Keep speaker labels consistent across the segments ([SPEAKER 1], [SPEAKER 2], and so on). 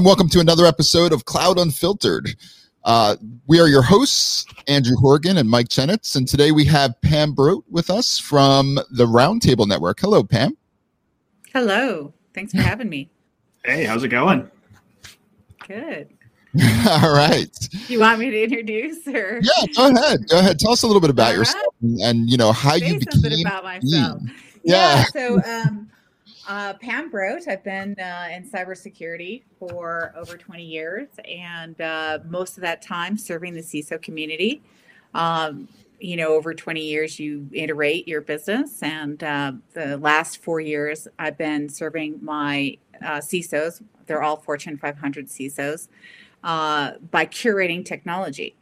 [SPEAKER 1] and welcome to another episode of Cloud Unfiltered. Uh, we are your hosts, Andrew Horgan and Mike Chenetz, and today we have Pam Brodt with us from the Roundtable Network. Hello, Pam.
[SPEAKER 2] Hello. Thanks for having me.
[SPEAKER 3] Hey, how's it going?
[SPEAKER 2] Good.
[SPEAKER 1] All right.
[SPEAKER 2] You want me to introduce her?
[SPEAKER 1] Yeah, go ahead. Go ahead. Tell us a little bit about All yourself right. and, and, you know how
[SPEAKER 2] Say
[SPEAKER 1] you became.
[SPEAKER 2] Something about myself. Yeah. yeah so, um, uh, Pam Brodt. I've been uh, in cybersecurity for over 20 years, and uh, most of that time serving the CISO community. Um, you know, over 20 years, you iterate your business, and uh, the last four years, I've been serving my uh, CISOs. They're all Fortune 500 CISOs uh, by curating technology.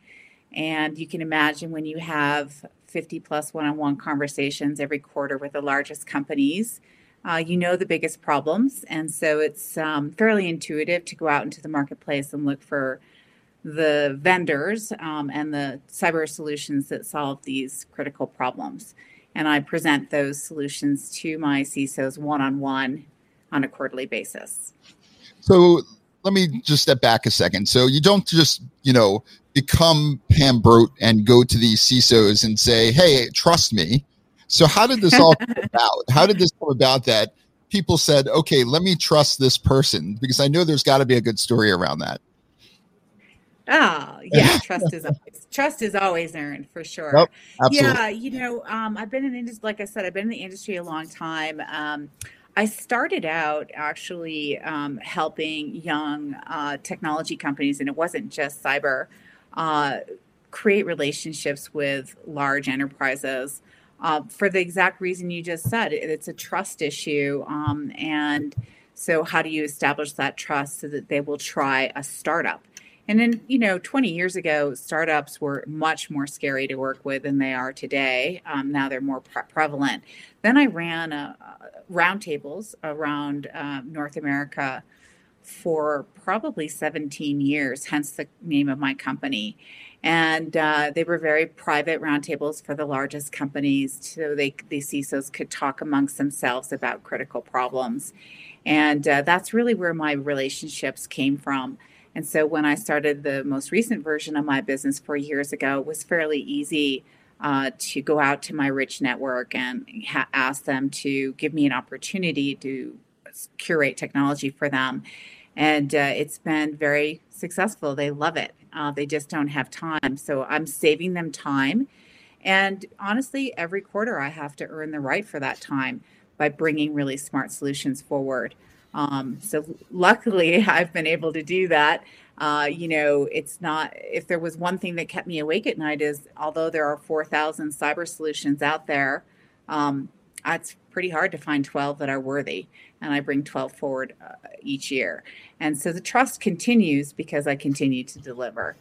[SPEAKER 2] And you can imagine when you have 50 plus one on one conversations every quarter with the largest companies, uh, you know the biggest problems. And so it's um, fairly intuitive to go out into the marketplace and look for the vendors um, and the cyber solutions that solve these critical problems. And I present those solutions to my CISOs one on one on a quarterly basis.
[SPEAKER 1] So let me just step back a second. So you don't just, you know, become Pam Brodt and go to these CISOs and say, hey, trust me. So how did this all come about? How did this come about that people said, okay, let me trust this person? Because I know there's got to be a good story around that.
[SPEAKER 2] Oh yeah, trust is always trust is always earned for sure.
[SPEAKER 1] Nope,
[SPEAKER 2] yeah, you know, um, I've been in the industry, like I said, I've been in the industry a long time. Um, I started out actually um, helping young uh, technology companies, and it wasn't just cyber, uh, create relationships with large enterprises uh, for the exact reason you just said. It's a trust issue. Um, and so, how do you establish that trust so that they will try a startup? And then, you know, 20 years ago, startups were much more scary to work with than they are today. Um, now they're more pre- prevalent. Then I ran uh, roundtables around uh, North America for probably 17 years, hence the name of my company. And uh, they were very private roundtables for the largest companies, so they the CISOs could talk amongst themselves about critical problems. And uh, that's really where my relationships came from. And so when I started the most recent version of my business four years ago, it was fairly easy uh, to go out to my rich network and ha- ask them to give me an opportunity to curate technology for them. And uh, it's been very successful. They love it. Uh, they just don't have time. So I'm saving them time. And honestly, every quarter I have to earn the right for that time by bringing really smart solutions forward. Um, so luckily, I've been able to do that. Uh, you know, it's not, if there was one thing that kept me awake at night is although there are 4,000 cyber solutions out there, um, it's pretty hard to find 12 that are worthy. And I bring 12 forward uh, each year. And so the trust continues because I continue to deliver.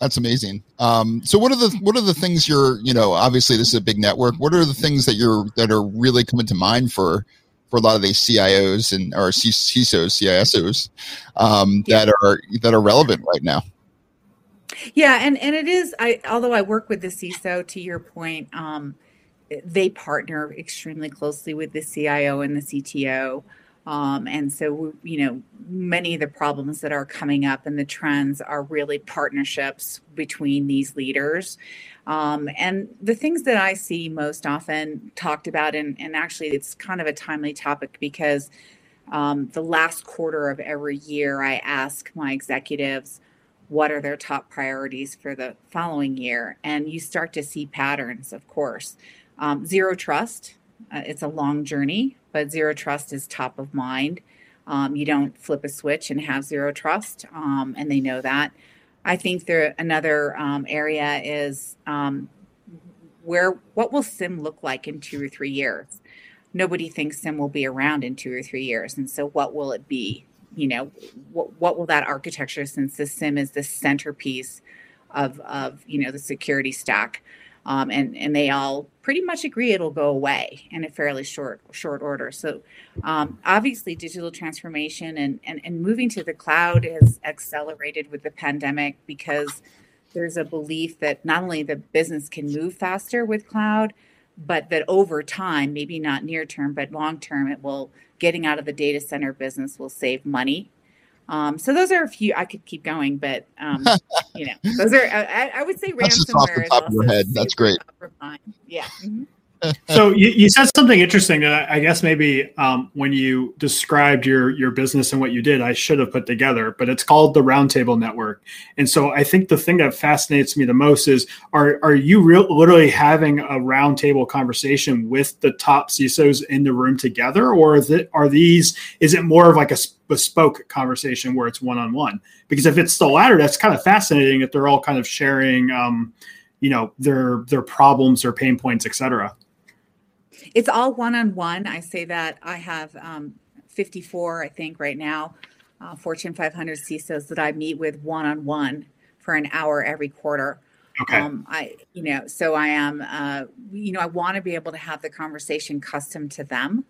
[SPEAKER 1] That's amazing. Um, so what are the what are the things you're you know obviously this is a big network. What are the things that you're that are really coming to mind for for a lot of these CIOs and or CISOs, CISOs um, yeah. that are that are relevant right now.
[SPEAKER 2] Yeah, and and it is. I although I work with the CISO, to your point, um, they partner extremely closely with the CIO and the CTO. Um, and so, you know, many of the problems that are coming up and the trends are really partnerships between these leaders. Um, and the things that I see most often talked about, and, and actually it's kind of a timely topic because um, the last quarter of every year, I ask my executives what are their top priorities for the following year. And you start to see patterns, of course. Um, zero trust, uh, it's a long journey, but zero trust is top of mind. Um, you don't flip a switch and have zero trust, um, and they know that. I think there another um, area is um, where what will SIEM look like in two or three years? Nobody thinks SIEM will be around in two or three years, and so what will it be? You know, what what will that architecture? Since the SIEM is the centerpiece of of you know the security stack, um, and and they all pretty much agree it'll go away in a fairly short short order. So um, obviously, digital transformation and, and and moving to the cloud has accelerated with the pandemic because there's a belief that not only the business can move faster with cloud, but that over time, maybe not near term, but long term, it will getting out of the data center business will save money Um, so those are a few. I could keep going, but um, you know, those are. I, I would say That's. Just off the top
[SPEAKER 1] of your head. That's great.
[SPEAKER 2] Yeah. Mm-hmm
[SPEAKER 3] so you, you said something interesting that I guess maybe um, when you described your your business and what you did, I should have put together. But it's called the Roundtable Network, and so I think the thing that fascinates me the most is are are you real, literally having a roundtable conversation with the top CISOs in the room together, or is it are these is it more of like a bespoke conversation where it's one on one? Because if it's the latter, that's kind of fascinating that they're all kind of sharing. Um, you know their their problems their pain points etc
[SPEAKER 2] it's all one on one. I say that I have um, 54, I think, right now, uh, Fortune 500 CISOs that I meet with one on one for an hour every quarter.
[SPEAKER 3] Okay. Um,
[SPEAKER 2] I, you know, so I am, uh, you know, I want to be able to have the conversation custom to them,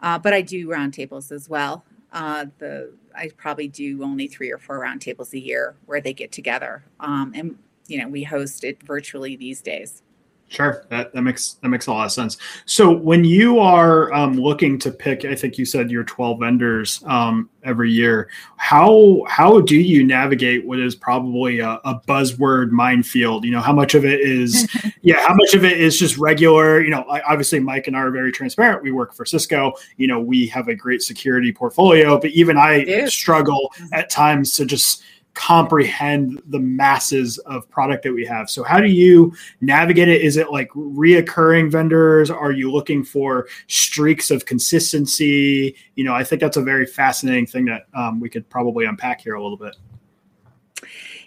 [SPEAKER 2] uh, but I do roundtables as well. Uh, the I probably do only three or four roundtables a year where they get together, um, and you know, we host it virtually these days.
[SPEAKER 3] Sure, that, that makes that makes a lot of sense. So when you are um, looking to pick, I think you said your twelve vendors um, every year. How how do you navigate what is probably a, a, buzzword minefield? You know, how much of it is yeah, how much of it is just regular? You know, obviously Mike and I are very transparent. We work for Cisco. You know, we have a great security portfolio, but even I struggle mm-hmm. at times to just comprehend the masses of product that we have. So how do you navigate it? Is it like reoccurring vendors? Are you looking for streaks of consistency? You know, I think that's a very fascinating thing that um, we could probably unpack here a little bit.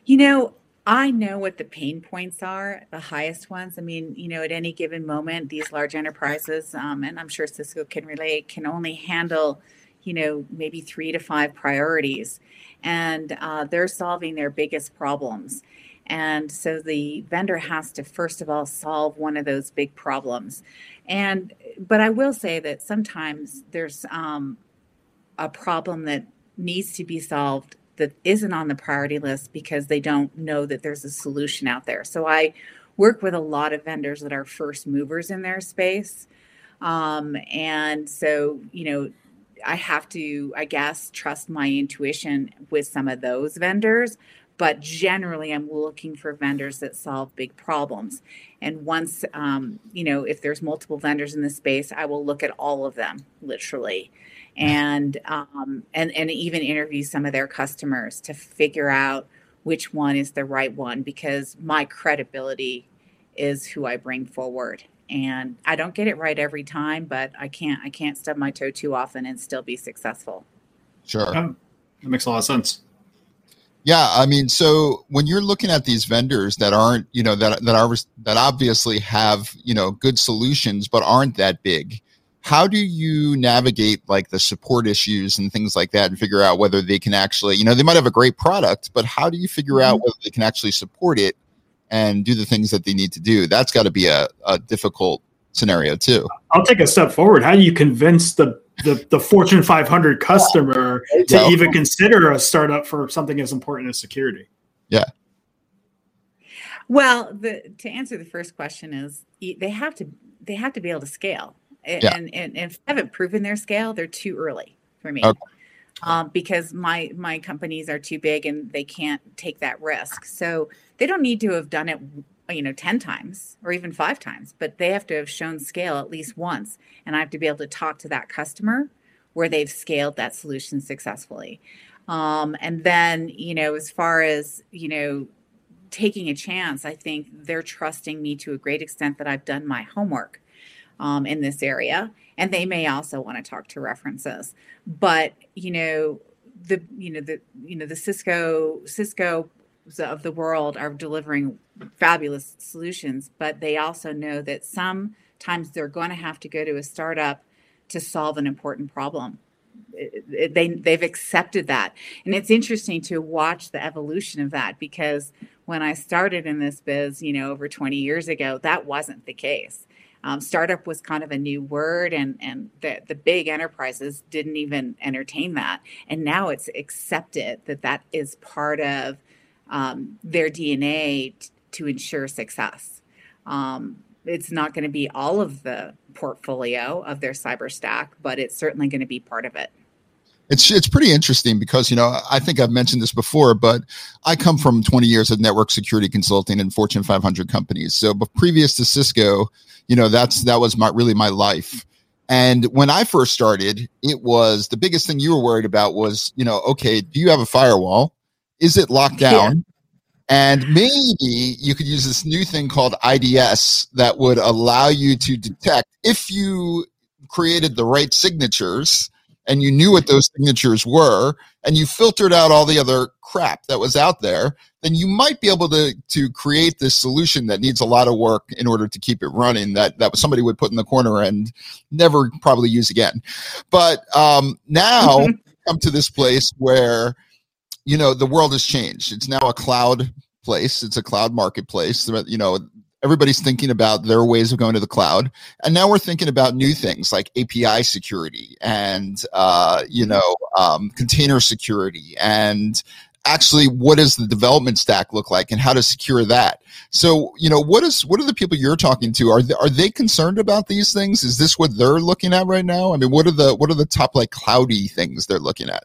[SPEAKER 2] You know, I know what the pain points are, the highest ones. I mean, you know, at any given moment, these large enterprises, um, and I'm sure Cisco can relate, can only handle, you know, maybe three to five priorities and uh, they're solving their biggest problems. And so the vendor has to, first of all, solve one of those big problems. And, but I will say that sometimes there's um, a problem that needs to be solved that isn't on the priority list because they don't know that there's a solution out there. So I work with a lot of vendors that are first movers in their space. Um, and so, you know, I have to, I guess, trust my intuition with some of those vendors. But generally, I'm looking for vendors that solve big problems. And once, um, you know, if there's multiple vendors in the space, I will look at all of them, literally, and um, and and even interview some of their customers to figure out which one is the right one because my credibility is who I bring forward and I don't get it right every time, but I can't I can't stub my toe too often and still be successful.
[SPEAKER 1] Sure,
[SPEAKER 3] that makes a lot of sense.
[SPEAKER 1] Yeah, I mean, so when you're looking at these vendors that aren't, you know, that that are that obviously have, you know, good solutions but aren't that big, how do you navigate like the support issues and things like that and figure out whether they can actually, you know, they might have a great product, but how do you figure out mm-hmm. whether they can actually support it and do the things that they need to do. That's got to be a, a difficult scenario too.
[SPEAKER 3] I'll take a step forward. How do you convince the the, the Fortune 500 customer yeah. to even consider a startup for something as important as security?
[SPEAKER 1] Yeah.
[SPEAKER 2] Well, the to answer the first question is they have to they have to be able to scale, and yeah. and, and if they haven't proven their scale, they're too early for me. Okay. Um, because my my companies are too big and they can't take that risk. So they don't need to have done it you know 10 times or even 5 times but they have to have shown scale at least once. And i have to be able to talk to that customer where they've scaled that solution successfully. Um, and then you know as far as you know taking a chance i think they're trusting me to a great extent that i've done my homework um, in this area and they may also want to talk to references but you know the you know the you know the cisco cisco of the world are delivering fabulous solutions, but they also know that sometimes they're going to have to go to a startup to solve an important problem. they they've accepted that, and it's interesting to watch the evolution of that because when I started in this biz, you know, over 20 years ago, that wasn't the case. Um, startup was kind of a new word, and and the the big enterprises didn't even entertain that, and now it's accepted that that is part of um, their DNA t- to ensure success. Um, it's not going to be all of the portfolio of their cyber stack, but it's certainly going to be part of it.
[SPEAKER 1] It's it's pretty interesting because you know I think I've mentioned this before, but I come from 20 years of network security consulting in Fortune 500 companies. So, but previous to Cisco, you know that's that was my really my life. And when I first started, it was the biggest thing you were worried about was, you know, okay, do you have a firewall? Is it locked down? Yeah. And maybe you could use this new thing called IDS that would allow you to detect if you created the right signatures and you knew what those signatures were and you filtered out all the other crap that was out there then you might be able to to create this solution that needs a lot of work in order to keep it running that that somebody would put in the corner and never probably use again. But um, now mm-hmm. come to this place where you know the world has changed. It's now a cloud place. It's a cloud marketplace you know everybody's thinking about their ways of going to the cloud. And now we're thinking about new things like api security and uh, you know um, container security and actually what does the development stack look like and how to secure that? So you know what is what are the people you're talking to? Are they, are they concerned about these things? Is this what they're looking at right now? I mean what are the what are the top like cloudy things they're looking at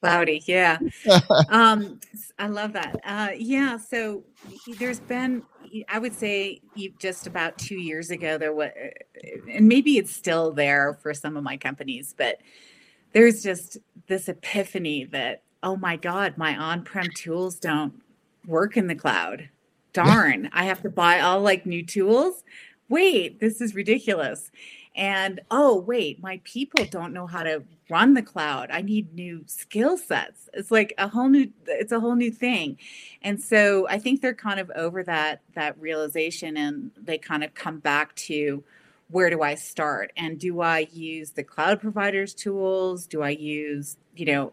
[SPEAKER 2] cloudy yeah um i love that uh yeah so there's been I would say just about two years ago, there was, and maybe it's still there for some of my companies, but there's just this epiphany that, oh my God, my on prem tools don't work in the cloud. Darn, I have to buy all like new tools. Wait, this is ridiculous. And oh, wait, my people don't know how to run the cloud. I need new skill sets. It's like a whole new it's a whole new thing. And so I think they're kind of over that that realization and they kind of come back to where do I start? And do I use the cloud providers tools? Do I use, you know,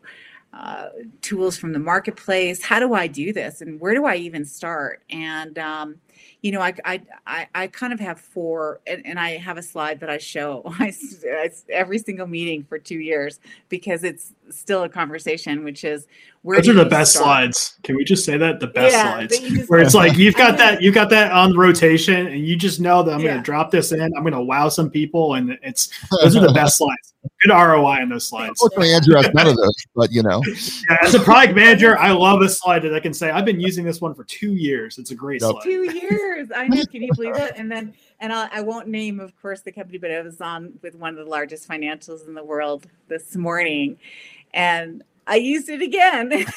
[SPEAKER 2] uh, tools from the marketplace? How do I do this? And where do I even start? And um, you know, I, I, I, I kind of have four, and, and, I have a slide that I show I, I, every single meeting for two years because it's still a conversation, which is
[SPEAKER 3] where those are the best start? slides. Can we just say that the best yeah, slides just, where it's like you've got that you've got that on rotation, and you just know that I'm yeah. going to drop this in. I'm going to wow some people, and it's those are the best slides. Good ROI in those slides.
[SPEAKER 1] Unfortunately, Andrew has none of those, but you know,
[SPEAKER 3] yeah, as a product manager, I love a slide that I can say I've been using this one for two years. It's a great slide.
[SPEAKER 2] Two years, I know. Can you believe it? And then, and I'll, I will not name, of course, the company, but I was on with one of the largest financials in the world this morning, and I used it again.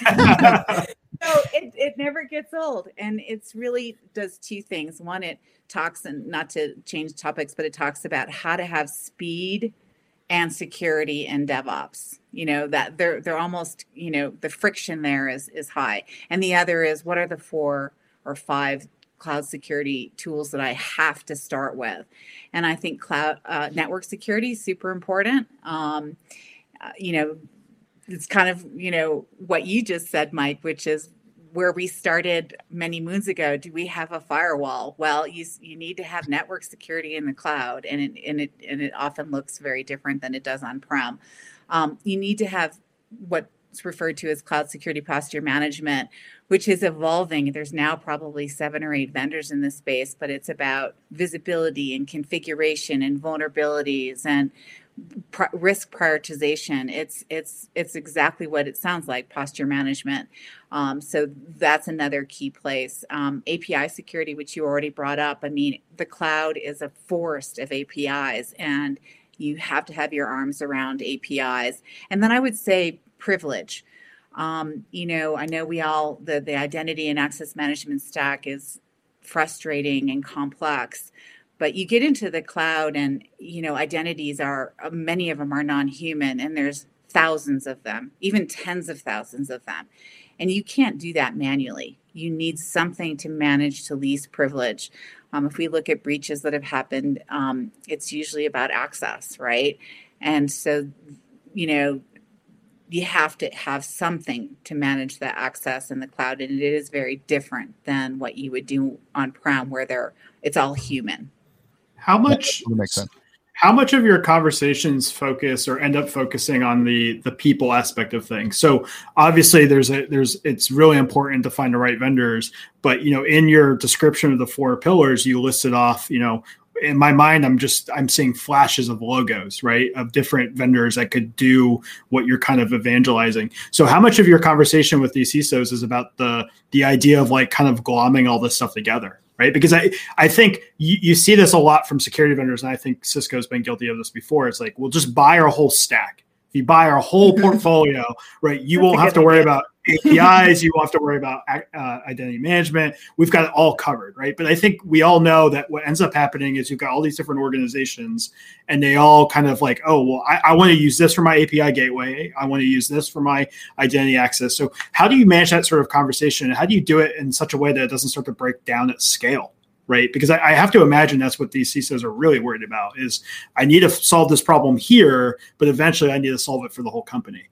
[SPEAKER 2] so it, it never gets old. And it's really does two things. One, it talks and not to change topics, but it talks about how to have speed and security and DevOps. You know, that they're they're almost, you know, the friction there is is high. And the other is what are the four or five cloud security tools that I have to start with. And I think cloud uh, network security is super important. Um, uh, you know, it's kind of you know what you just said mike which is where we started many moons ago do we have a firewall well you you need to have network security in the cloud and it and it and it often looks very different than it does on prem um, you need to have what's referred to as cloud security posture management which is evolving. There's now probably seven or eight vendors in this space but it's about visibility and configuration and vulnerabilities and risk prioritization. It's it's it's exactly what it sounds like posture management. Um, so that's another key place. Um, api security which you already brought up i mean the cloud is a forest of apis and you have to have your arms around apis and then i would say privilege. Um, you know i know we all the the identity and access management stack is frustrating and complex but you get into the cloud and you know identities are uh, many of them are non-human and there's thousands of them even tens of thousands of them. And you can't do that manually. You need something to manage to least privilege. Um, if we look at breaches that have happened um, it's usually about access right? And so you know you have to have something to manage the access in the cloud and it is very different than what you would do on prem where they're it's all human
[SPEAKER 3] how much
[SPEAKER 1] that makes sense.
[SPEAKER 3] How much of your conversations focus or end up focusing on the the people aspect of things? So obviously there's a there's it's really important to find the right vendors, but you know in your description of the four pillars you listed off, you know, in my mind, I'm just I'm seeing flashes of logos, right, of different vendors that could do what you're kind of evangelizing. So, how much of your conversation with these CISOs is about the the idea of like kind of glomming all this stuff together, right? Because I I think you, you see this a lot from security vendors, and I think Cisco's been guilty of this before. It's like we'll just buy our whole stack. If you buy our whole portfolio, right, you won't have to worry about APIs, you have to worry about uh, identity management. We've got it all covered, right? But I think we all know that what ends up happening is you've got all these different organizations, and they all kind of like, oh, well, I, I want to use this for my API gateway. I want to use this for my identity access. So, how do you manage that sort of conversation? How do you do it in such a way that it doesn't start to break down at scale? right? Because I, I, have to imagine that's what these CISOs are really worried about is I need to solve this problem here, but eventually I need to solve it for the whole company.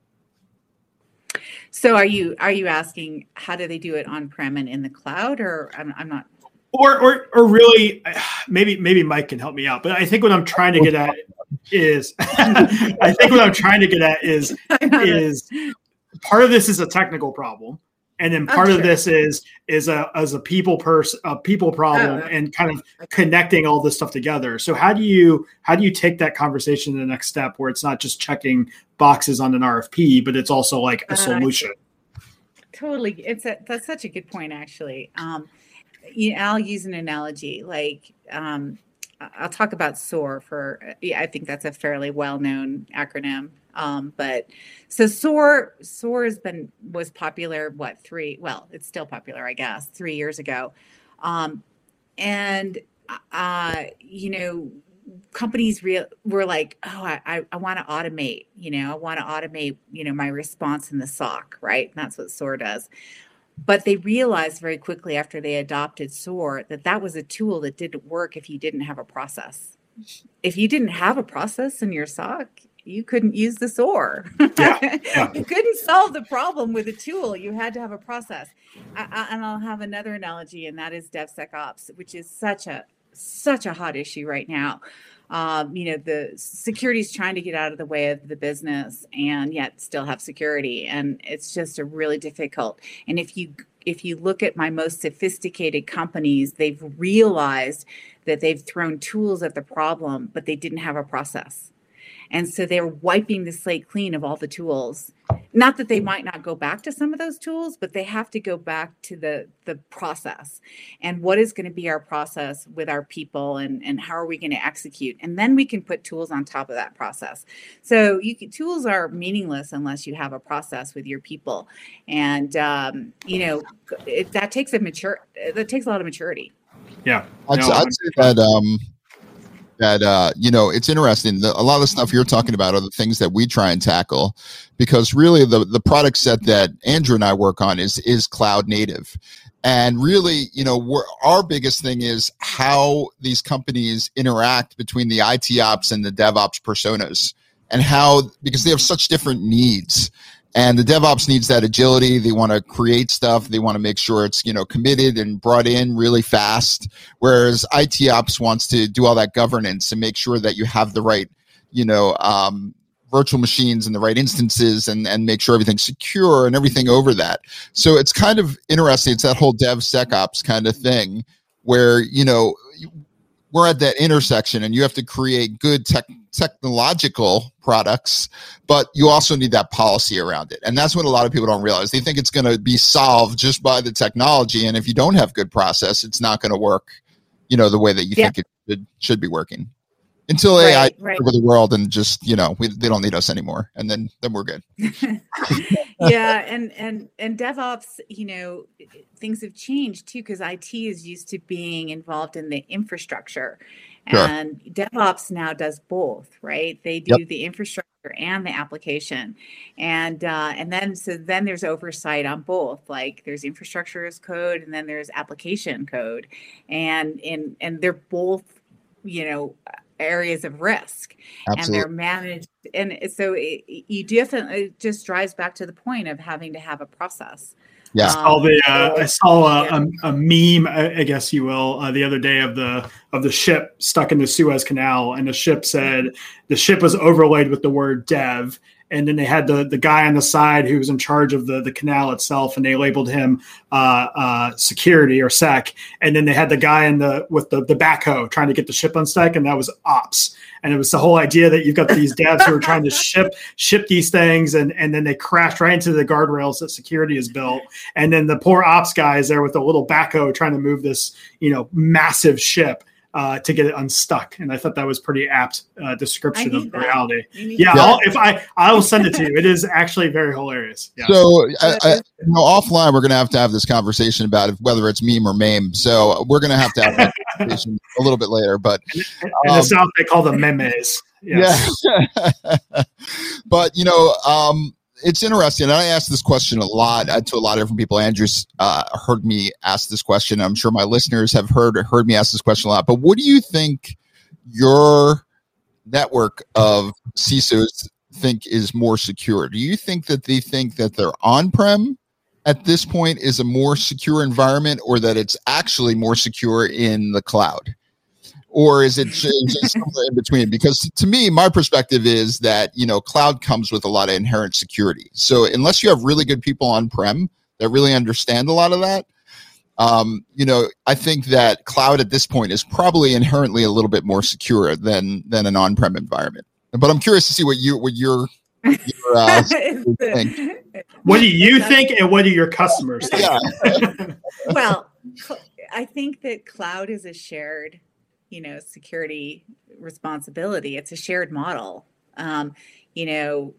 [SPEAKER 2] So are you are you asking how do they do it on prem and in the cloud, or I'm, I'm not.
[SPEAKER 3] Or, or, or really, maybe maybe Mike can help me out. But I think what I'm trying to get at is, I think what I'm trying to get at is is part of this is a technical problem, and then part of this is is a as a people person a people problem oh, and kind of connecting all this stuff together. So how do you how do you take that conversation to the next step where it's not just checking boxes on an rfp but it's also like a uh, solution?
[SPEAKER 2] Uh, totally. It's a that's such a good point actually. Um you know, i'll use an analogy like um I'll talk about SOAR for, I think that's a fairly well known acronym. Um, but so SOAR SOAR has been was popular what three? Well, it's still popular, I guess, three years ago, um, and uh, you know, companies real were like, oh, I I want to automate. You know, I want to automate. You know, my response in the SOC, right? And that's what SOAR does. But they realized very quickly after they adopted SOAR that that was a tool that didn't work if you didn't have a process. If you didn't have a process in your SOC, you couldn't use the SOAR. Yeah, yeah. you couldn't solve the problem with a tool. You had to have a process. I, I, and I'll have another analogy, and that is DevSecOps, which is such a such a hot issue right now. Um, you know, the security is trying to get out of the way of the business, and yet still have security, and it's just a really difficult. And if you if you look at my most sophisticated companies, they've realized that they've thrown tools at the problem, but they didn't have a process and so they're wiping the slate clean of all the tools. Not that they might not go back to some of those tools, but they have to go back to the the process. And what is going to be our process with our people and, and how are we going to execute? And then we can put tools on top of that process. So you can, tools are meaningless unless you have a process with your people. And um, you know, it, that takes a mature that takes a lot of maturity.
[SPEAKER 3] Yeah.
[SPEAKER 1] I'd,
[SPEAKER 3] no,
[SPEAKER 1] I'd say that um that uh, you know it's interesting a lot of the stuff you're talking about are the things that we try and tackle because really the the product set that andrew and i work on is is cloud native. And really you know our biggest thing is how these companies interact between the it ops and the devops personas and how because they have such different needs and the devops needs that agility. They want to create stuff. They want to make sure it's you know committed and brought in really fast. Whereas it ops wants to do all that governance and make sure that you have the right you know um, virtual machines and the right instances and and make sure everything's secure and everything over that. So it's kind of interesting. It's that whole devsecops kind of thing where you know we're at that intersection and you have to create good tech, technological products but you also need that policy around it and that's what a lot of people don't realize they think it's going to be solved just by the technology and if you don't have good process it's not going to work you know the way that you yeah. think it should, should be working until right, AI right. over the world and just you know we, they don't need us anymore, and then then we're good.
[SPEAKER 2] yeah, and and and DevOps, you know, things have changed too because IT is used to being involved in the infrastructure, sure. and DevOps now does both. Right? They do yep. the infrastructure and the application, and uh, and then so then there's oversight on both. Like there's infrastructure as code, and then there's application code, and and and they're both you know areas of risk Absolutely. and they're managed and so it, you definitely it just drives back to the point of having to have a process
[SPEAKER 3] yeah. I saw the uh, I saw a, a, a, meme I guess you will uh, the other day of the of the ship stuck in the Suez Canal and the ship said the ship was overlaid with the word dev and then they had the the guy on the side who was in charge of the the canal itself, and they labeled him uh, uh, security or sec. And then they had the guy in the with the the backhoe trying to get the ship unstuck, and that was ops. And it was the whole idea that you've got these devs who are trying to ship ship these things, and and then they crashed right into the guardrails that security has built. And then the poor ops guy is there with a little backhoe trying to move this you know massive ship uh, to get it unstuck. And I thought that was pretty apt uh, description of that. reality. Yeah, yeah. if I I will send it to you. It is actually very hilarious. Yeah.
[SPEAKER 1] So I, I, you know, offline, we're going to have to have this conversation about whether it's meme or meme. So we're going to have to have that conversation a little bit later. But
[SPEAKER 3] in, in um, the South, they call them memes.
[SPEAKER 1] Yes. Yeah. but you know, um, it's interesting. And I ask this question a lot uh, to a lot of different people. Andrew's uh, heard me ask this question. I'm sure my listeners have heard heard me ask this question a lot. But what do you think your network of CISOs think is more secure? Do you think that they think that their on-prem at this point is a more secure environment, or that it's actually more secure in the cloud? Or is it somewhere in between? Because to me, my perspective is that you know cloud comes with a lot of inherent security. So unless you have really good people on prem that really understand a lot of that, um, you know, I think that cloud at this point is probably inherently a little bit more secure than than an on prem environment. But I'm curious to see what you what your your, uh,
[SPEAKER 3] think. What do you think, and what do your customers think?
[SPEAKER 2] Yeah. well, I think that cloud is a shared you know security responsibility. It's a shared model. Um, you know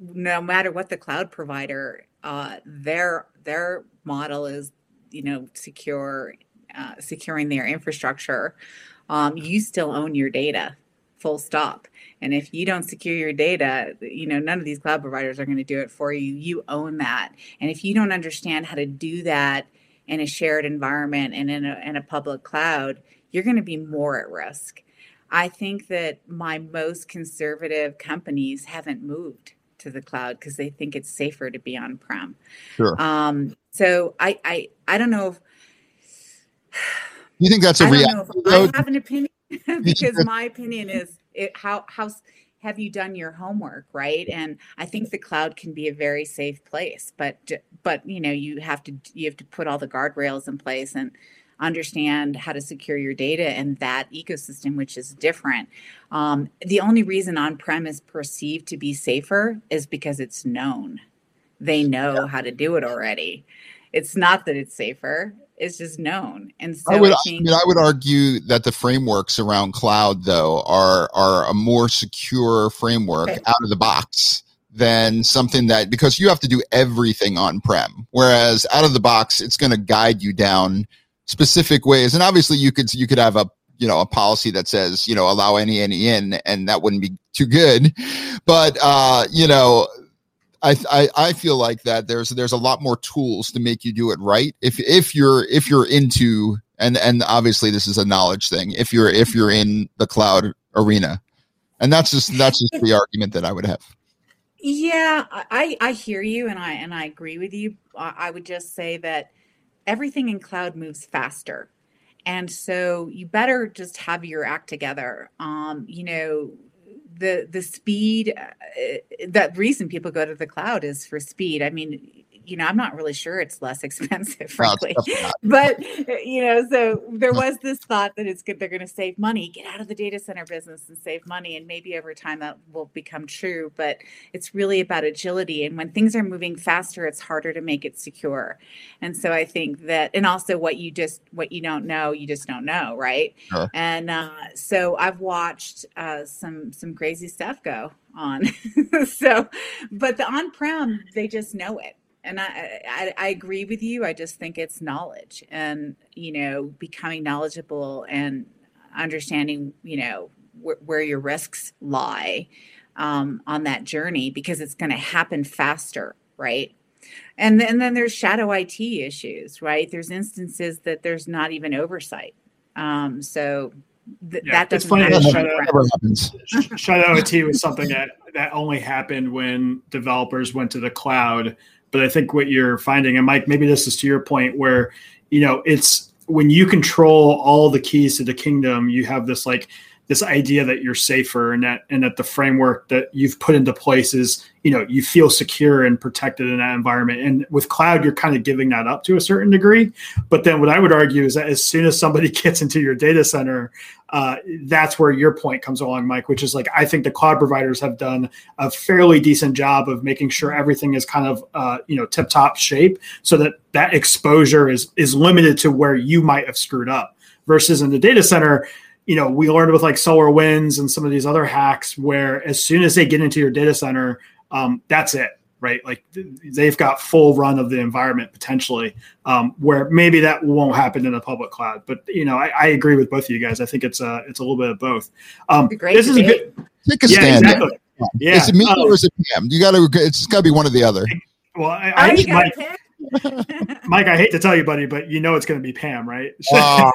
[SPEAKER 2] no matter what the cloud provider uh, their their model is you know secure uh, securing their infrastructure. Um, you still own your data full stop. And if you don't secure your data you know none of these cloud providers are going to do it for you. You own that. And if you don't understand how to do that in a shared environment and in a, in a public cloud you're going to be more at risk. I think that my most conservative companies haven't moved to the cloud because they think it's safer to be on prem.
[SPEAKER 1] Sure.
[SPEAKER 2] Um, so I, I, I don't know if
[SPEAKER 1] you think that's a reality.
[SPEAKER 2] I have an opinion because my opinion is it, how how have you done your homework, right? And I think the cloud can be a very safe place, but but you know you have to you have to put all the guardrails in place and understand how to secure your data and that ecosystem, which is different. Um, the only reason on prem is perceived to be safer is because it's known. They know yeah. how to do it already. It's not that it's safer, it's just known. And so
[SPEAKER 1] I would,
[SPEAKER 2] I, think,
[SPEAKER 1] I, mean, I would argue that the frameworks around cloud, though, are are a more secure framework okay. out of the box than something that because you have to do everything on prem. Whereas out of the box, it's going to guide you down specific ways. And obviously you could you could have a you know a policy that says you know allow any any in and that wouldn't be too good. But uh you know I, I i feel like that there's there's a lot more tools to make you do it right. If if you're if you're into and and obviously this is a knowledge thing if you're if you're in the cloud arena. And that's just that's just the argument that i would have.
[SPEAKER 2] Yeah i i hear you and i and i agree with you. I would just say that everything in cloud moves faster. And so you better just have your act together. Um, you know, the the speed uh, that reason people go to the cloud is for speed. I mean, you know, I'm not really sure it's less expensive, frankly. No, but you know, so there was this thought that it's good they're going to save money, get out of the data center business and save money, and maybe over time that will become true. But it's really about agility, and when things are moving faster, it's harder to make it secure. And so I think that, and also what you just what you don't know, you just don't know, right? Sure. And uh, so I've watched uh, some some crazy stuff go on. so, but the on prem, they just know it and I, I, I agree with you. I just think it's knowledge and you know becoming knowledgeable and understanding you know wh- where your risks lie um, on that journey because it's going to happen faster, right? And then, and then there's shadow IT issues, right? There's instances that there's not even oversight. Um, so th- yeah, that doesn't
[SPEAKER 3] happens. shadow IT was something that that only happened when developers went to the cloud but I think what you're finding, and Mike, maybe this is to your point, where, you know, it's when you control all the keys to the kingdom, you have this like, this idea that you're safer and that and that the framework that you've put into place is you know you feel secure and protected in that environment. And with cloud you're kind of giving that up to a certain degree. But then what i would argue is that as soon as somebody gets into your data center uh, that's where your point comes along mike which is like i think the cloud providers have done a fairly decent job of making sure everything is kind of uh, you know tip top shape so that that exposure is is limited to where you might have screwed up versus in the data center you know, we learned with like SolarWinds and some of these other hacks where as soon as they get into your data center, um, that's it, right? Like they've got full run of the environment potentially, um, where maybe that won't happen in the public cloud. But you know, I, I, agree with both of you guys. I think it's a it's a little bit of both. Um, this is a good.
[SPEAKER 1] Take a yeah, stand. Exactly. Yeah. Is it me um, or is it Pam? You got to. It's got to be one or the other.
[SPEAKER 3] Well, I, I, I Mike, I hate to tell you, buddy, but you know it's going to be Pam, right? Wow.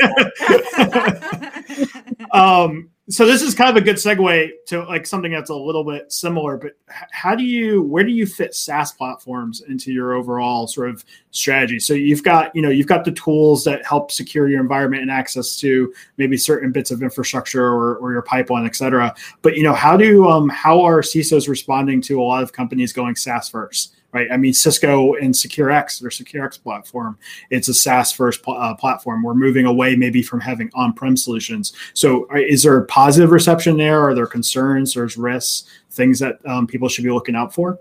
[SPEAKER 3] um, so this is kind of a good segue to like something that's a little bit similar. But how do you, where do you fit SaaS platforms into your overall sort of strategy? So you've got, you know, you've got the tools that help secure your environment and access to maybe certain bits of infrastructure or, or your pipeline, et cetera. But you know, how do, um, how are CISOs responding to a lot of companies going SaaS first? Right? I mean, Cisco and SecureX, their SecureX platform, it's a SaaS first pl- uh, platform. We're moving away maybe from having on prem solutions. So, uh, is there positive reception there? Are there concerns? There's risks, things that um, people should be looking out for?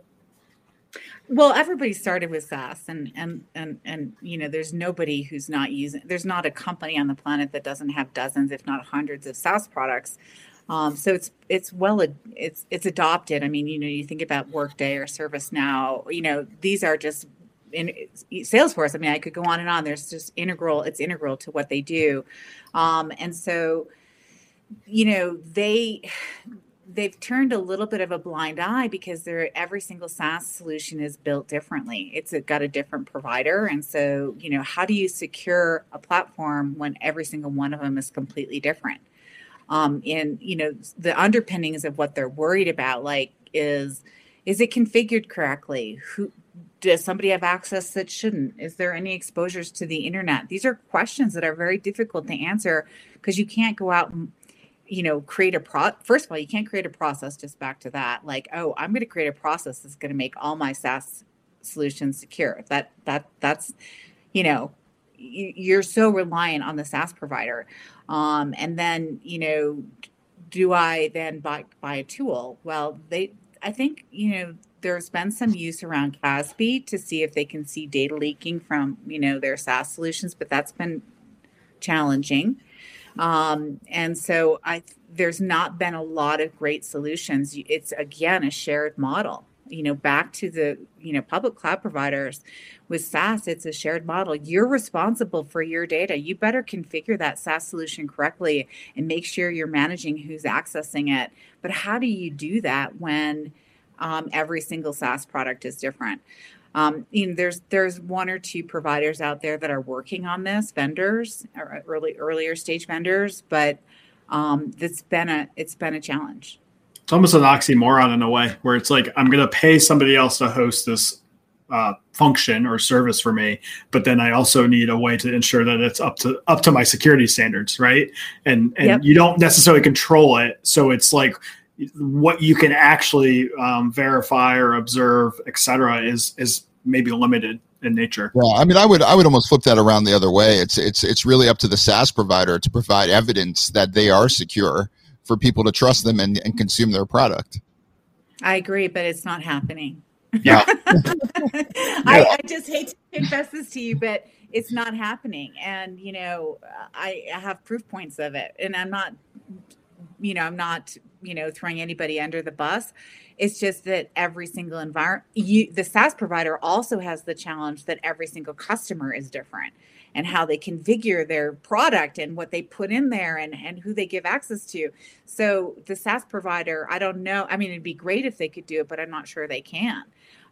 [SPEAKER 2] Well, everybody started with SaaS, and and and and you know, there's nobody who's not using. There's not a company on the planet that doesn't have dozens, if not hundreds, of SaaS products. Um, so it's it's well it's it's adopted. I mean, you know, you think about Workday or ServiceNow. You know, these are just in Salesforce. I mean, I could go on and on. There's just integral. It's integral to what they do, um, and so you know they they've turned a little bit of a blind eye because they're every single SaaS solution is built differently. It's got a different provider, and so you know how do you secure a platform when every single one of them is completely different? Um, and you know the underpinnings of what they're worried about like is is it configured correctly? Who does somebody have access that shouldn't? Is there any exposures to the internet? These are questions that are very difficult to answer because you can't go out and you know create a pro first of all you can't create a process just back to that like oh i'm going to create a process that's going to make all my saas solutions secure. That that that's you know you're so reliant on the SaaS provider. Um, and then, you know, do I then buy, buy a tool? Well, they, I think, you know, there's been some use around CASB to see if they can see data leaking from, you know, their SaaS solutions, but that's been challenging. Um, and so I, there's not been a lot of great solutions. It's again a shared model you know back to the you know public cloud providers with SaaS it's a shared model. You're responsible for your data. You better configure that SaaS solution correctly and make sure you're managing who's accessing it. But how do you do that when um, every single SaaS product is different? Um, you know, there's there's one or two providers out there that are working on this, vendors or early earlier stage vendors, but um, it's been a it's been a challenge
[SPEAKER 3] it's almost an oxymoron in a way where it's like I'm going to pay somebody else to host this uh, function or service for me, but then I also need a way to ensure that it's up to up to my security standards, right? And and yep. you don't necessarily control it, so it's like what you can actually um, verify or observe, et cetera, is is maybe limited in nature.
[SPEAKER 1] Yeah, I mean, I would I would almost flip that around the other way. It's it's it's really up to the SaaS provider to provide evidence that they are secure for people to trust them and, and consume their product.
[SPEAKER 2] I agree, but it's not happening. Yeah. I, I, just hate to confess this to you, but it's not happening. And, you know, I, I have proof points of it. And I'm not, you know, I'm not, you know, throwing anybody under the bus. It's just that every single environment, you, the SaaS provider also has the challenge that every single customer is different and how they configure their product and what they put in there and, and who they give access to. So the SaaS provider, I don't know. I mean, it'd be great if they could do it, but I'm not sure they can.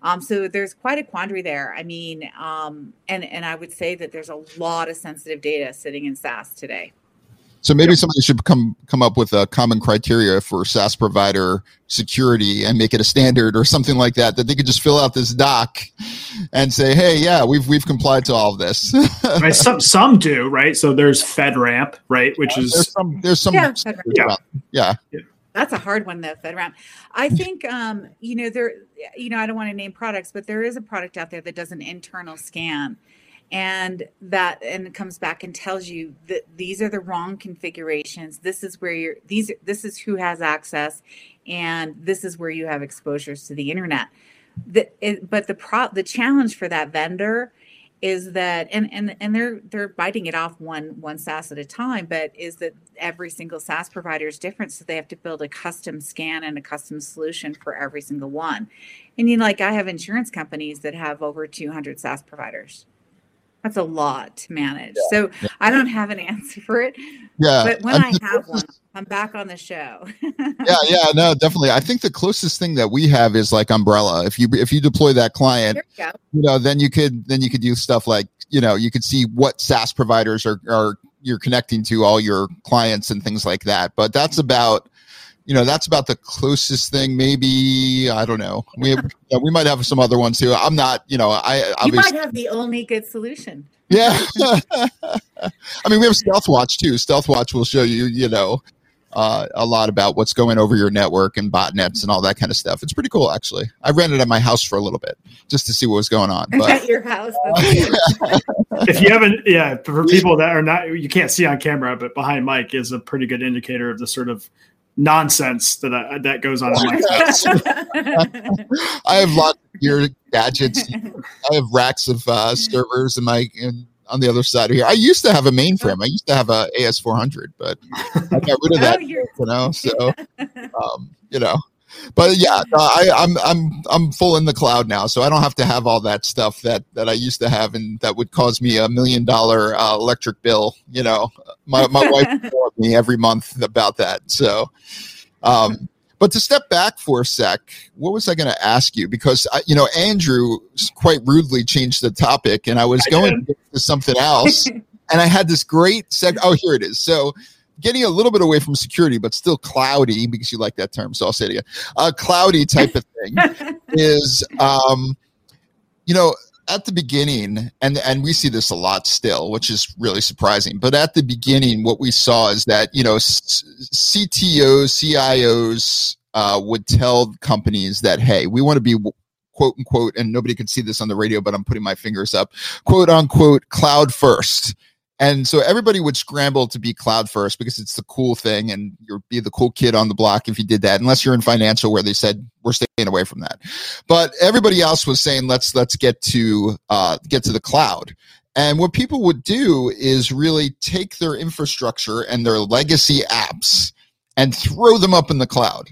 [SPEAKER 2] Um, so there's quite a quandary there. I mean, um, and and I would say that there's a lot of sensitive data sitting in SaaS today.
[SPEAKER 1] So maybe somebody should come come up with a common criteria for SaaS provider security and make it a standard or something like that. That they could just fill out this doc and say, "Hey, yeah, we've we've complied to all of this."
[SPEAKER 3] right. Some some do, right? So there's FedRAMP, right? Which
[SPEAKER 1] is
[SPEAKER 3] there's
[SPEAKER 1] some there's some
[SPEAKER 2] yeah.
[SPEAKER 1] yeah. yeah.
[SPEAKER 2] yeah. That's a hard one though, FedRAMP. I think um, you know there you know I don't want to name products, but there is a product out there that does an internal scan and that and it comes back and tells you that these are the wrong configurations this is where you're these this is who has access and this is where you have exposures to the internet the, it, but the pro the challenge for that vendor is that and and and they're they're biting it off one one SaaS at a time, but is that every single SaaS provider is different, so they have to build a custom scan and a custom solution for every single one. And you know, like I have insurance companies that have over 200 SaaS providers. That's a lot to manage. Yeah. So yeah. I don't have an answer for it. Yeah. But when I, I have one, I'm back on the show.
[SPEAKER 1] yeah, yeah, no, definitely. I think the closest thing that we have is like Umbrella. If you if you deploy that client, you, you know, then you could then you could do stuff like, you know, you could see what SaaS providers are are you're connecting to all your clients and things like that. But that's about you know that's about the closest thing maybe i don't know we yeah, we might have some other ones too i'm not you know i
[SPEAKER 2] you might have the only good solution
[SPEAKER 1] yeah i mean we have stealthwatch too stealthwatch will show you you know uh, a lot about what's going over your network and botnets and all that kind of stuff. It's pretty cool, actually. I ran it at my house for a little bit just to see what was going on.
[SPEAKER 2] But, at your house.
[SPEAKER 3] if you haven't, yeah, for people that are not, you can't see on camera, but behind Mike is a pretty good indicator of the sort of nonsense that I, that goes on in my house.
[SPEAKER 1] I have lots of gear gadgets. I have racks of uh, servers in my in, on the other side of here. I used to have a mainframe. I used to have a AS400, but I got rid of that. Oh, you know, so um, you know, but yeah, I, I'm I'm I'm full in the cloud now, so I don't have to have all that stuff that that I used to have, and that would cause me a million dollar uh, electric bill. You know, my my wife me every month about that. So, um, but to step back for a sec, what was I going to ask you? Because I, you know, Andrew quite rudely changed the topic, and I was I going to something else, and I had this great seg. Oh, here it is. So getting a little bit away from security, but still cloudy because you like that term. So I'll say it again. A cloudy type of thing is, um, you know, at the beginning, and and we see this a lot still, which is really surprising. But at the beginning, what we saw is that you know CTOs, CIOs uh, would tell companies that, hey, we want to be quote unquote, and nobody can see this on the radio, but I'm putting my fingers up, quote unquote, cloud first. And so everybody would scramble to be cloud first because it's the cool thing and you'd be the cool kid on the block if you did that, unless you're in financial where they said we're staying away from that. But everybody else was saying let's let's get to uh, get to the cloud. And what people would do is really take their infrastructure and their legacy apps and throw them up in the cloud.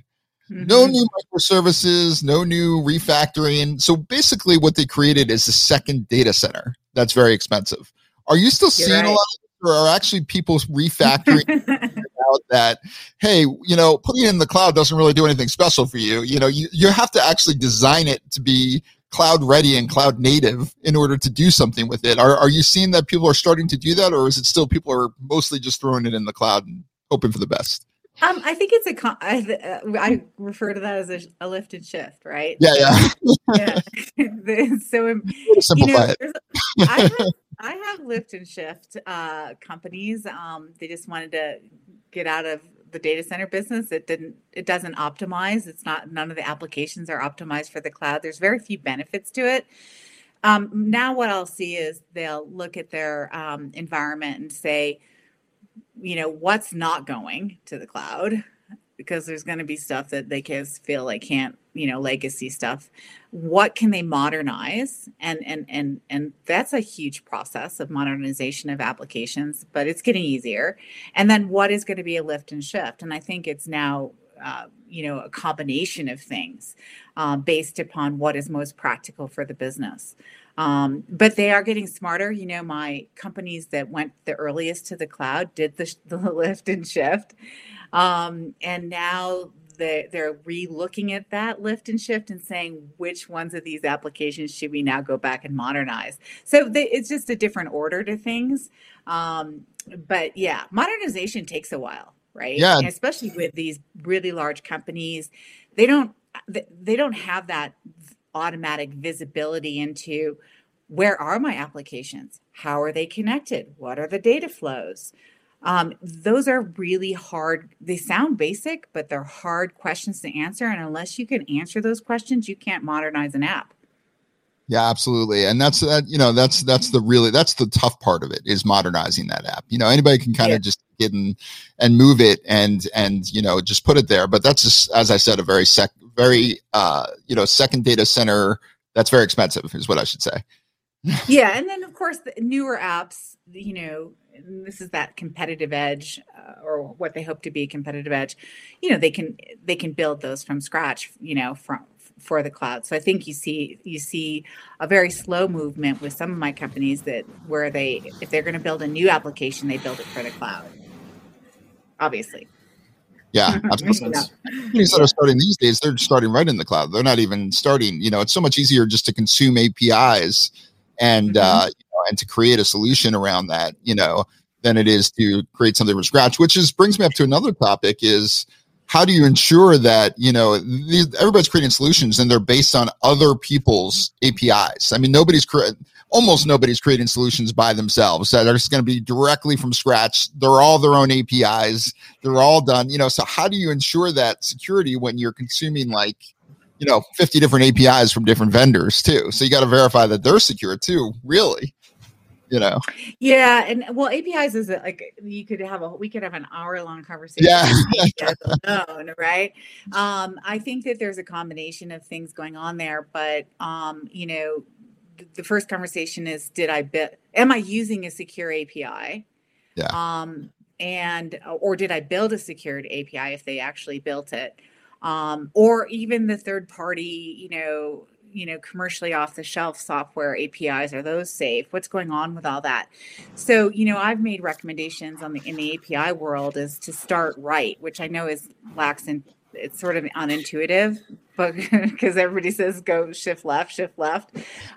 [SPEAKER 1] Mm-hmm. No new microservices, no new refactoring. So basically, what they created is a second data center that's very expensive. Are you still You're seeing right. a lot of, or are actually people refactoring out that, hey, you know, putting it in the cloud doesn't really do anything special for you. You know, you, you have to actually design it to be cloud ready and cloud native in order to do something with it. Are, are you seeing that people are starting to do that, or is it still people are mostly just throwing it in the cloud and hoping for the best?
[SPEAKER 2] Um, I think it's a con- I, uh, I refer to that as a, a, lift and shift, right?
[SPEAKER 1] Yeah, yeah.
[SPEAKER 2] yeah. so, you know, I have, I have lift and shift uh, companies. Um, they just wanted to get out of the data center business. It didn't. It doesn't optimize. It's not. None of the applications are optimized for the cloud. There's very few benefits to it. Um, now, what I'll see is they'll look at their um, environment and say you know, what's not going to the cloud because there's going to be stuff that they can feel like can't, you know, legacy stuff. What can they modernize? And and and and that's a huge process of modernization of applications, but it's getting easier. And then what is going to be a lift and shift? And I think it's now uh, you know a combination of things uh, based upon what is most practical for the business um, but they are getting smarter. You know, my companies that went the earliest to the cloud did the, the lift and shift. Um, and now they, they're re-looking at that lift and shift and saying which ones of these applications should we now go back and modernize. So they, it's just a different order to things. Um, but yeah, modernization takes a while, right?
[SPEAKER 1] Yeah,
[SPEAKER 2] and especially with these really large companies, they don't they don't have that automatic visibility into where are my applications how are they connected what are the data flows um, those are really hard they sound basic but they're hard questions to answer and unless you can answer those questions you can't modernize an app.
[SPEAKER 1] Yeah absolutely and that's that you know that's that's the really that's the tough part of it is modernizing that app. You know anybody can kind of yeah. just get in and move it and and you know just put it there but that's just as i said a very sec very uh you know second data center that's very expensive is what i should say.
[SPEAKER 2] Yeah and then of course the newer apps you know this is that competitive edge uh, or what they hope to be competitive edge you know they can they can build those from scratch you know from for the cloud so i think you see you see a very slow movement with some of my companies that where they if they're going to build a new application they build it for the cloud obviously
[SPEAKER 1] yeah, absolutely. Companies that are starting these days, they're starting right in the cloud. They're not even starting. You know, it's so much easier just to consume APIs and mm-hmm. uh, you know, and to create a solution around that. You know, than it is to create something from scratch. Which is brings me up to another topic: is how do you ensure that you know these, everybody's creating solutions and they're based on other people's APIs? I mean, nobody's creating almost nobody's creating solutions by themselves that are just going to be directly from scratch. They're all their own APIs. They're all done, you know. So how do you ensure that security when you're consuming like, you know, 50 different APIs from different vendors too? So you got to verify that they're secure too, really. You know.
[SPEAKER 2] Yeah, and well, APIs is like you could have a we could have an hour long conversation.
[SPEAKER 1] Yeah,
[SPEAKER 2] alone, right? Um, I think that there's a combination of things going on there, but um, you know, the first conversation is did i build am i using a secure api
[SPEAKER 1] yeah
[SPEAKER 2] um and or did i build a secured api if they actually built it um or even the third party you know you know commercially off the shelf software apis are those safe? What's going on with all that? So you know i've made recommendations on the in the api world is to start right which i know is lacks in it's sort of unintuitive but because everybody says go shift left shift left.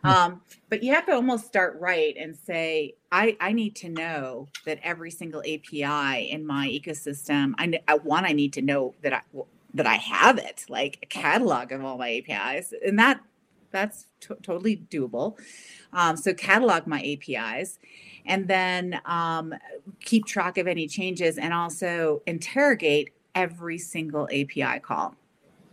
[SPEAKER 2] Um, but you have to almost start right and say I, I need to know that every single api in my ecosystem i, I one i need to know that i that i have it like a catalog of all my apis and that that's t- totally doable um, so catalog my apis and then um, keep track of any changes and also interrogate every single API call.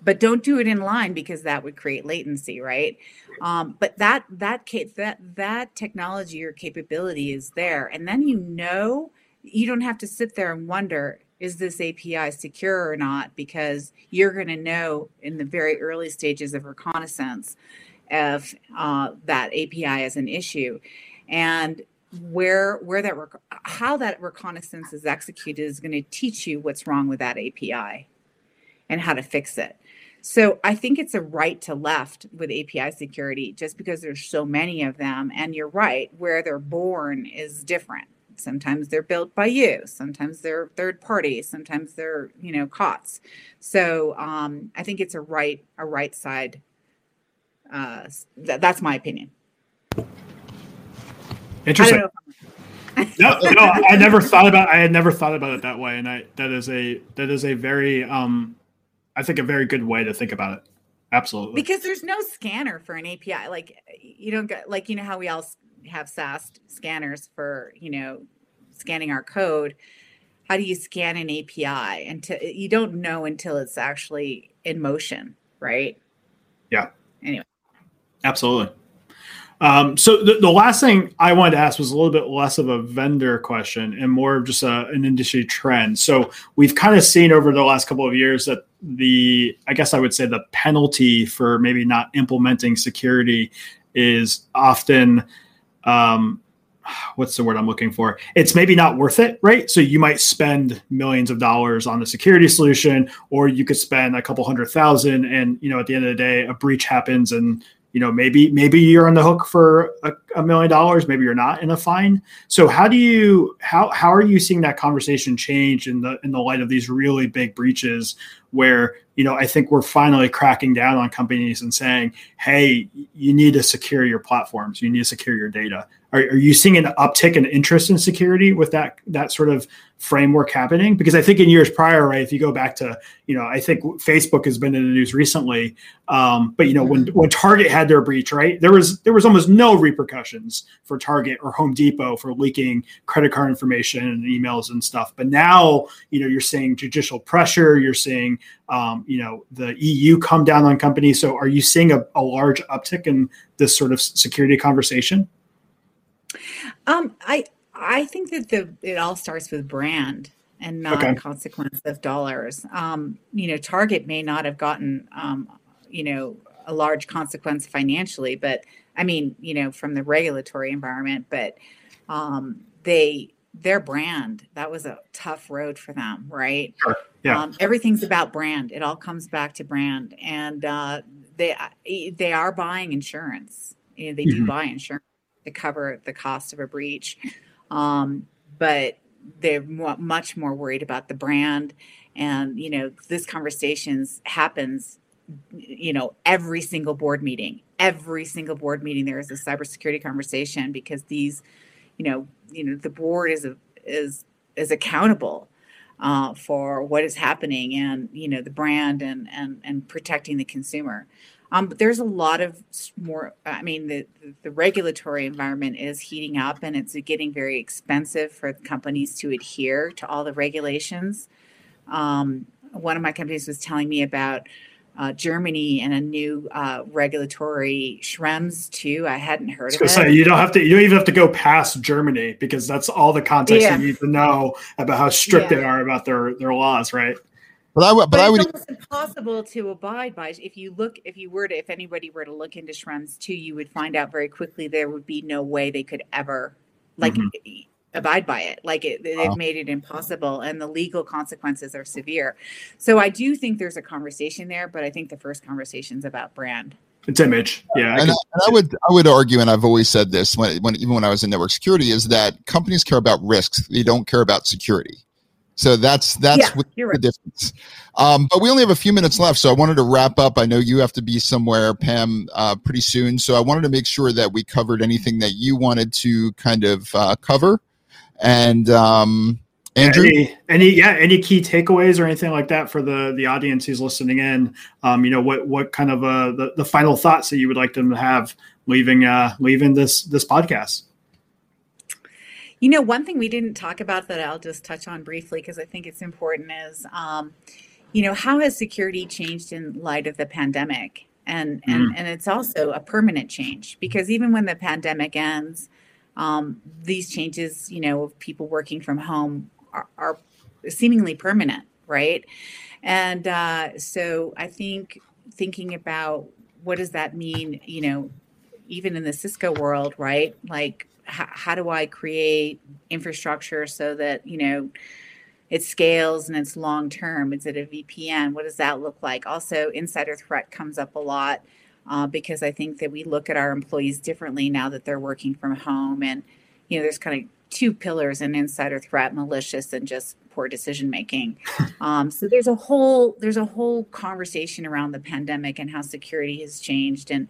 [SPEAKER 2] But don't do it in line because that would create latency, right? Um, but that that that that technology or capability is there, and then you know you don't have to sit there and wonder is this API secure or not because you're going to know in the very early stages of reconnaissance if uh, that API is an issue, and where where that rec- how that reconnaissance is executed is going to teach you what's wrong with that API and how to fix it. So I think it's a right to left with API security just because there's so many of them and you're right where they're born is different. Sometimes they're built by you, sometimes they're third party, sometimes they're, you know, COTS. So um, I think it's a right a right side uh, th- that's my opinion.
[SPEAKER 3] Interesting. no, no, I never thought about. I had never thought about it that way, and I that is a that is a very, um, I think a very good way to think about it. Absolutely,
[SPEAKER 2] because there's no scanner for an API. Like you don't get like you know how we all have SAST scanners for you know scanning our code. How do you scan an API? And you don't know until it's actually in motion, right?
[SPEAKER 3] Yeah.
[SPEAKER 2] Anyway.
[SPEAKER 3] Absolutely. Um, so the, the last thing I wanted to ask was a little bit less of a vendor question and more of just a, an industry trend. So we've kind of seen over the last couple of years that the, I guess I would say the penalty for maybe not implementing security is often, um, what's the word I'm looking for? It's maybe not worth it, right? So you might spend millions of dollars on the security solution, or you could spend a couple hundred thousand, and you know at the end of the day, a breach happens, and you know maybe maybe you're on the hook for a, a million dollars maybe you're not in a fine. So how do you how how are you seeing that conversation change in the in the light of these really big breaches where you know i think we're finally cracking down on companies and saying hey you need to secure your platforms. You need to secure your data. Are, are you seeing an uptick in interest in security with that that sort of framework happening? Because i think in years prior right if you go back to you know i think facebook has been in the news recently um, but you know when when target had their breach right there was there was almost no repercussions for target or home depot for leaking credit card information and emails and stuff. But now you know you're seeing judicial pressure you're seeing um, you know the eu come down on companies. So are you seeing a, a large uptick in this sort of security conversation?
[SPEAKER 2] Um, I I think that the it all starts with brand and not okay. consequence of dollars. Um, you know, Target may not have gotten um, you know a large consequence financially, but I mean, you know, from the regulatory environment, but um, they their brand that was a tough road for them, right?
[SPEAKER 3] Sure. Yeah.
[SPEAKER 2] Um, everything's about brand. It all comes back to brand, and uh, they they are buying insurance. You know, they mm-hmm. do buy insurance to cover the cost of a breach. Um, but they're much more worried about the brand. And, you know, this conversations happens, you know, every single board meeting, every single board meeting, there is a cybersecurity conversation because these, you know, you know, the board is, a, is, is accountable uh, for what is happening and, you know, the brand and, and, and protecting the consumer. Um, but there's a lot of more. I mean, the the regulatory environment is heating up, and it's getting very expensive for companies to adhere to all the regulations. Um, one of my companies was telling me about uh, Germany and a new uh, regulatory Schrems II. I hadn't heard of it.
[SPEAKER 3] Say, you don't have to. You don't even have to go past Germany because that's all the context yeah. you need to know about how strict yeah. they are about their their laws, right?
[SPEAKER 1] But I would, but, but I would.
[SPEAKER 2] It's almost impossible to abide by. If you look, if you were to, if anybody were to look into Schrems II, you would find out very quickly there would be no way they could ever, like, mm-hmm. abide by it. Like it, they've wow. made it impossible, and the legal consequences are severe. So I do think there's a conversation there, but I think the first conversation is about brand.
[SPEAKER 3] It's image, yeah.
[SPEAKER 1] And I, and I, would I would argue, and I've always said this when, when even when I was in network security, is that companies care about risks; they don't care about security. So that's that's
[SPEAKER 2] yeah,
[SPEAKER 1] right. the difference. Um, but we only have a few minutes left, so I wanted to wrap up. I know you have to be somewhere, Pam, uh, pretty soon. So I wanted to make sure that we covered anything that you wanted to kind of uh, cover. And um, Andrew,
[SPEAKER 3] any, any, yeah, any key takeaways or anything like that for the the audience who's listening in? Um, you know, what what kind of uh, the the final thoughts that you would like them to have leaving uh, leaving this this podcast?
[SPEAKER 2] You know, one thing we didn't talk about that I'll just touch on briefly because I think it's important is, um, you know, how has security changed in light of the pandemic? And mm. and and it's also a permanent change because even when the pandemic ends, um, these changes, you know, of people working from home are, are seemingly permanent, right? And uh, so I think thinking about what does that mean, you know, even in the Cisco world, right? Like how, how do I create infrastructure so that, you know, it scales and it's long term? Is it a VPN? What does that look like? Also, insider threat comes up a lot uh, because I think that we look at our employees differently now that they're working from home. And, you know, there's kind of two pillars in insider threat malicious and just poor decision making um, so there's a whole there's a whole conversation around the pandemic and how security has changed and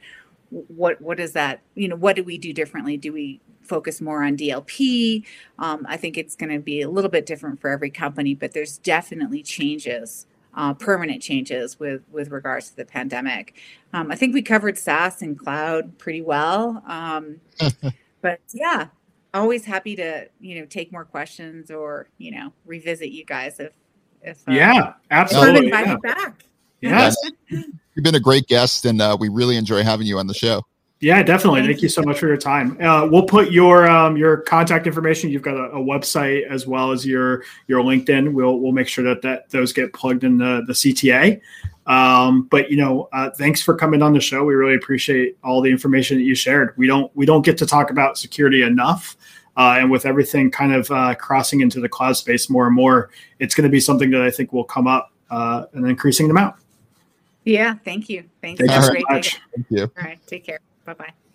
[SPEAKER 2] what what is that you know what do we do differently do we focus more on DLP. Um, I think it's going to be a little bit different for every company, but there's definitely changes, uh, permanent changes with with regards to the pandemic. Um, I think we covered SaaS and cloud pretty well, um, but yeah, always happy to you know take more questions or you know revisit you guys if if
[SPEAKER 3] uh, yeah absolutely
[SPEAKER 2] yeah. back.
[SPEAKER 3] Yes.
[SPEAKER 1] You've been a great guest, and uh, we really enjoy having you on the show.
[SPEAKER 3] Yeah, definitely. Thank, Thank you so much for your time. Uh, we'll put your um, your contact information. You've got a, a, website as well as your your LinkedIn. We'll we'll make sure that that those get plugged in the the CTA. Um, but you know, uh, thanks for coming on the show. We really appreciate all the information that you shared. We don't we don't get to talk about security enough. Uh, and with everything kind of uh, crossing into the cloud space more and more, it's going to be something that I think will come up uh, an increasing amount.
[SPEAKER 2] Yeah, thank you. Thanks.
[SPEAKER 3] Thank you
[SPEAKER 2] Have
[SPEAKER 3] so
[SPEAKER 2] great
[SPEAKER 3] much.
[SPEAKER 1] Thank you.
[SPEAKER 2] All right, take care. Bye bye.